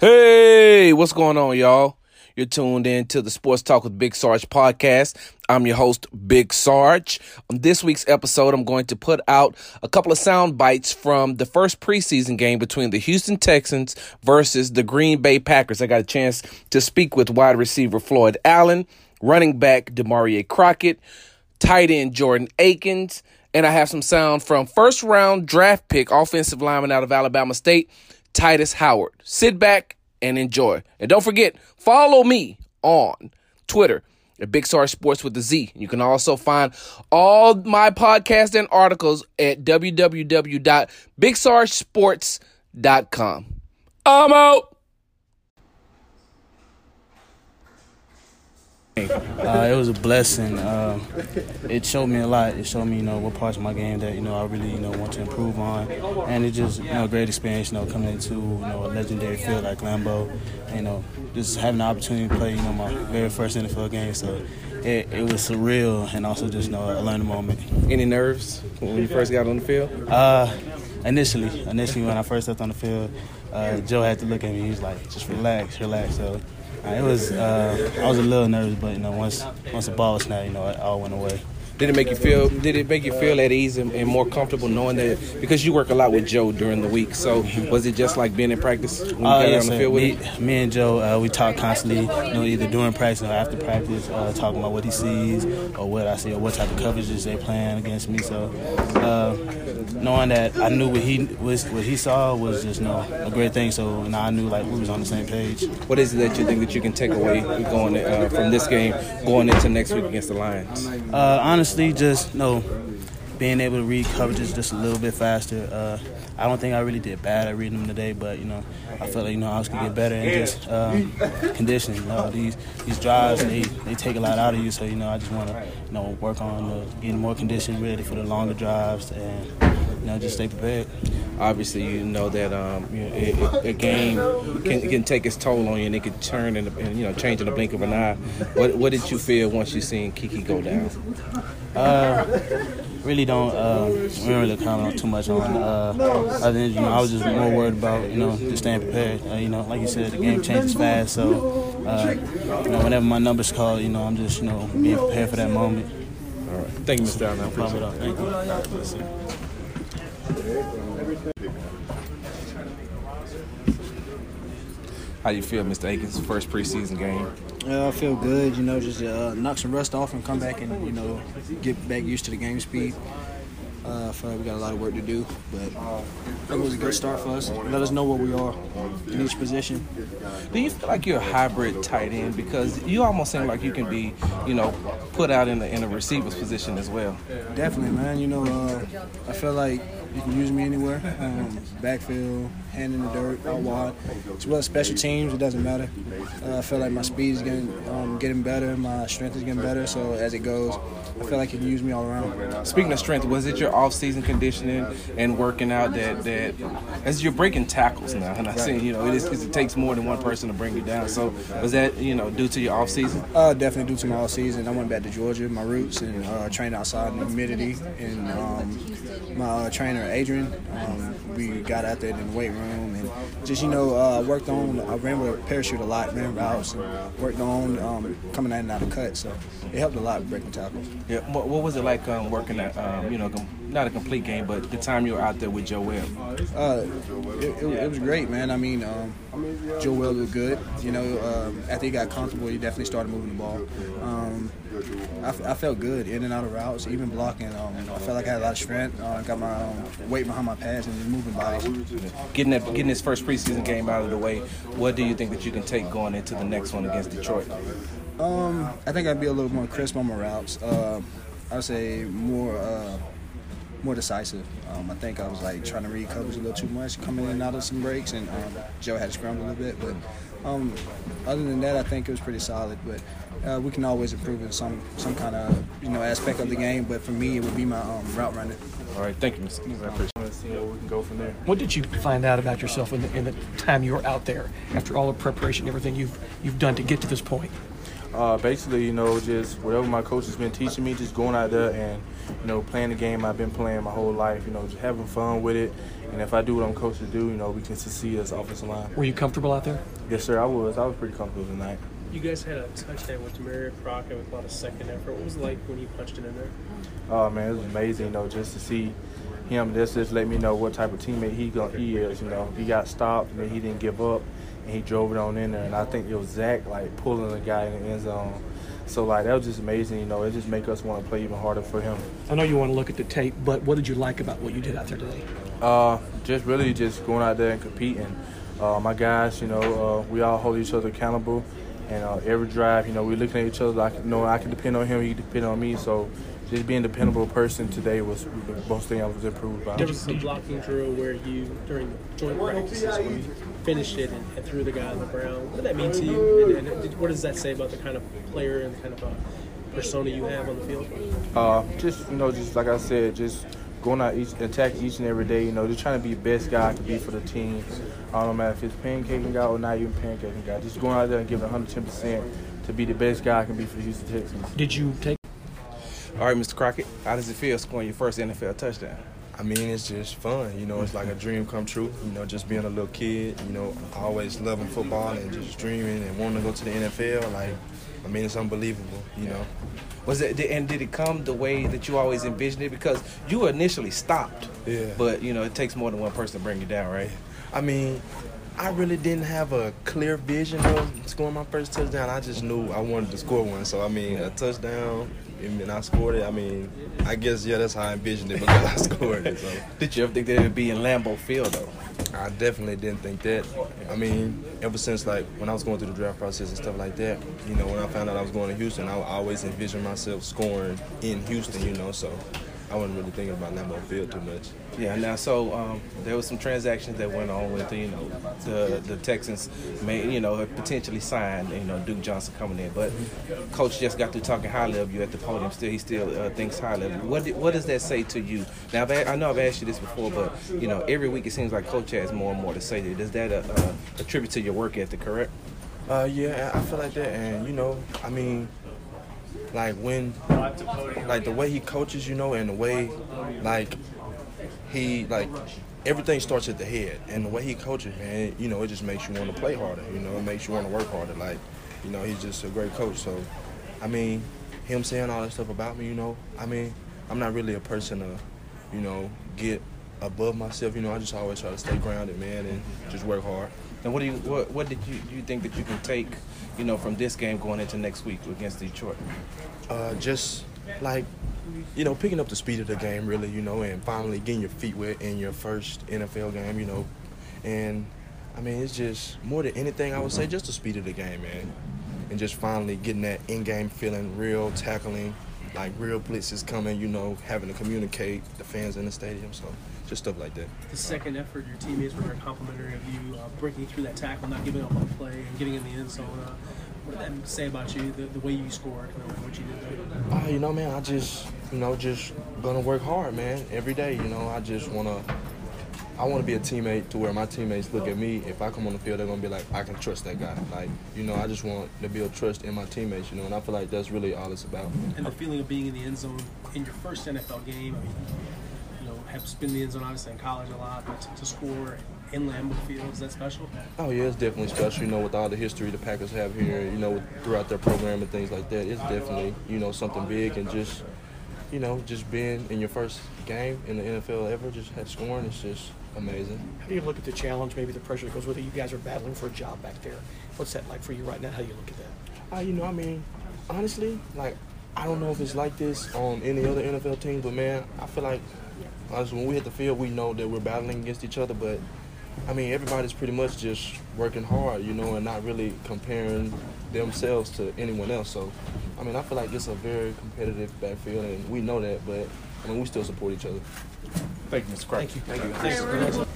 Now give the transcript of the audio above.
Hey, what's going on, y'all? You're tuned in to the Sports Talk with Big Sarge podcast. I'm your host, Big Sarge. On this week's episode, I'm going to put out a couple of sound bites from the first preseason game between the Houston Texans versus the Green Bay Packers. I got a chance to speak with wide receiver Floyd Allen, running back Damarea Crockett, tight end Jordan Akins, and I have some sound from first round draft pick offensive lineman out of Alabama State, Tytus Howard. Sit back and enjoy. And don't forget, follow me on Twitter at Big Sarge Sports with the Z. You can also find all my podcasts and articles at www.bigsargesports.com. I'm out. Uh, it was a blessing. Um, it showed me a lot. It showed me, you know, what parts of my game that you know I really, you know, want to improve on, and it just, you know, a great experience. You know, coming into you know a legendary field like Lambeau, and, you know, just having the opportunity to play, you know, my very first NFL game. So it, it was surreal, and also just, you know, a learning moment. Any nerves when you first got on the field? Uh, initially, initially when I first stepped on the field, uh, Joe had to look at me. He was like, "Just relax, relax." So. It was uh, I was a little nervous, but you know once once the ball was snapped, you know it all went away. Did it make you feel? Did it make you feel at ease and, and, more comfortable knowing that because you work a lot with Joe during the week? So was it just like being in practice when you uh, got yes, on the field with me, him? me and Joe, uh, we talk constantly. You know, either during practice or after practice, uh, talking about what he sees or what I see or what type of coverages they playing against me. So uh, knowing that I knew what he was, what he saw was just you know, a great thing. So know, I knew like we was on the same page. What is it that you think that you can take away going uh, from this game going into next week against the Lions? Uh, honestly, just you know, being able to read coverages just a little bit faster. Uh, I don't think I really did bad at reading them today, but you know, I felt like you know I was gonna get better and just um, conditioning. You know, these these drives they, they take a lot out of you, so you know I just want to you know work on uh, getting more conditioned, ready for the longer drives, and you know just stay prepared. Obviously, you know that um, you know, it, it, a game can, can take its toll on you, and it can turn and you know change in the blink of an eye. What what did you feel once you seen Keke go down? Uh, really don't uh, we don't really comment on too much on uh, other than you know I was just more worried about you know just staying prepared. Uh, you know, like you said, the game changes fast, so uh, you know whenever my number's called, you know I'm just you know being prepared for that moment. All right, thank you, Mr. Allen. I appreciate it. Thank you. How you feel, Mr. Akins? First preseason game. Uh, I feel good, you know, just uh, knock some rust off and come back and, you know, get back used to the game speed. Uh, I feel like we got a lot of work to do, but it was a good start for us. Let us know what we are in each position. Do you feel like you're a hybrid tight end because you almost seem like you can be, you know, put out in the in a receiver's position as well? Definitely, man. You know, uh, I feel like you can use me anywhere. Um, backfield, hand in the dirt, out wide. As well as special teams, it doesn't matter. Uh, I feel like my speed is getting um, getting better, my strength is getting better. So as it goes, I feel like you can use me all around. Speaking of strength, was it your off-season conditioning and working out that that as you're breaking tackles now, and I see you know it, is, it takes more than one person to bring you down. So was that you know due to your off-season? Uh, definitely due to my off season. I went back to Georgia, my roots, and uh, trained outside in the humidity. And um, my uh, trainer Adrian, um, we got out there in the weight room and just you know uh, worked on. I ran with a parachute a lot, ran routes, and worked on um, coming in and out of cuts. So it helped a lot breaking tackles. Yeah. What, what was it like um, working at um, you know not a complete game, but the time you were out there with Joe Webb? Uh, it, it, it was great, man. I mean, um, Joe Wells was good. You know, um, after he got comfortable, he definitely started moving the ball. Um, I, I felt good in and out of routes, even blocking. Um, I felt like I had a lot of strength. Uh, got my um, weight behind my pads and moving bodies. Getting that, getting this first preseason game out of the way, what do you think that you can take going into the next one against Detroit? Um, I think I'd be a little more crisp on my routes. Uh, I'd say more uh, more decisive. Um, I think I was like trying to read coverage a little too much, coming in and out of some breaks, and um, Joe had to scramble a little bit. But um, other than that, I think it was pretty solid. But uh, we can always improve in some some kind of you know aspect of the game. But for me, it would be my um, route running. All right, thank you, Mr. I appreciate it. See how we can go from there. What did you find out about yourself in the, in the time you were out there after all the preparation, everything you've you've done to get to this point? Uh, basically, you know, just whatever my coach has been teaching me, just going out there and, you know, playing the game I've been playing my whole life, you know, just having fun with it. And if I do what I'm coached to do, you know, we can succeed as offensive line. Were you comfortable out there? Yes, sir, I was. I was pretty comfortable tonight. You guys had a touchdown with Demarius Crockett with a lot of second effort. What was it like when you punched it in there? Oh man, it was amazing, you know, just to see him. This just let me know what type of teammate he go, he is. You know, he got stopped, and he didn't give up, and he drove it on in there. And I think it was Zach like pulling the guy in the end zone. So like that was just amazing. You know, it just make us want to play even harder for him. I know you want to look at the tape, but what did you like about what you did out there today? Uh, just really just going out there and competing. Uh, my guys, you know, uh, we all hold each other accountable. And uh, every drive, you know, we're looking at each other. Like, you know, I can depend on him. He can depend on me. So just being a dependable person today was the most thing I was improved by. There was some blocking drill where you, during the joint practices, where you finished it and, and threw the guy on the ground. What did that mean to you? And, and what does that say about the kind of player and kind of uh, persona you have on the field? Uh, just you know, just like I said, just going out each attack each and every day. You know, just trying to be the best guy I can be for the team. I don't matter if it's pancaking guy or not even pancaking guy. Just going out there and giving 110 percent to be the best guy I can be for the Houston Texans. Did you take? All right, Mr. Crockett, how does it feel scoring your first NFL touchdown? I mean, it's just fun. You know, it's like a dream come true. You know, just being a little kid. You know, always loving football and just dreaming and wanting to go to the NFL. Like, I mean, it's unbelievable. You know. Was it and did it come the way that you always envisioned it? Because you initially stopped, Yeah. but you know it takes more than one person to bring you down, right? I mean, I really didn't have a clear vision of scoring my first touchdown. I just knew I wanted to score one. So I mean, a touchdown, and I scored it. I mean, I guess yeah, that's how I envisioned it because I scored it. So Did you ever think that it would be in Lambeau Field though? I definitely didn't think that. I mean, ever since like when I was going through the draft process and stuff like that, you know, when I found out I was going to Houston, I always envisioned myself scoring in Houston. You know, so I wasn't really thinking about Lambeau Field too much. Yeah. Now, so um, there was some transactions that went on with you know the the Texans may you know have potentially signed you know Duke Johnson coming in, but coach just got through talking highly of you at the podium. Still, he still uh, thinks highly of you. What did, what does that say to you? Now, I've, a- I know I've asked you this before, but you know every week it seems like coach has more and more to say to you. Does that uh, uh, attribute to your work ethic? Correct? Uh, yeah, I feel like that, and you know, I mean, like when, like the way he coaches, you know, and the way, like, he like everything starts at the head, and the way he coaches, man, you know, it just makes you want to play harder. You know, it makes you want to work harder. Like, you know, he's just a great coach. So, I mean, him saying all that stuff about me, you know, I mean, I'm not really a person to, you know, get above myself. You know, I just always try to stay grounded, man, and just work hard. And what do you what, what did you do you think that you can take, you know, from this game going into next week against Detroit? uh, just like you know picking up the speed of the game really you know and finally getting your feet wet in your first NFL game you know. And I mean it's just more than anything I would say just the speed of the game man. And just finally getting that in-game feeling real tackling like real blitzes coming you know having to communicate the fans in the stadium so just stuff like that The second effort, your teammates were very complimentary of you, uh, breaking through that tackle, not giving up on the play, and getting in the end zone. Uh, what did that say about you, the, the way you scored, and what you did there? Uh, you know, man, I just, you know, just gonna work hard, man, every day. You know, I just wanna, I wanna be a teammate to where my teammates look at me. If I come on the field, they're gonna be like, I can trust that guy. Like, you know, I just want to build trust in my teammates. You know, and I feel like that's really all it's about. And the feeling of being in the end zone in your first NFL game, I mean, you know, have been in the end zone obviously in college a lot, but to, to score in Lambeau Field, is that special? Oh yeah, it's definitely special. You know, with all the history the Packers have here, you know, throughout their program and things like that, it's definitely, you know, something big and just, you know, just being in your first game in the NFL ever, just had scoring, it's just amazing. How do you look at the challenge, maybe the pressure that goes with it? You guys are battling for a job back there. What's that like for you right now? How do you look at that? Uh, you know, I mean, honestly, like, I don't know if it's like this on any other NFL team, but man, I feel like honestly, when we hit the field, we know that we're battling against each other, but I mean, everybody's pretty much just working hard, you know, and not really comparing themselves to anyone else. So, I mean, I feel like it's a very competitive backfield, and we know that, but I mean, we still support each other. Thank you, Mr. Crockett. Thank you. Thank you.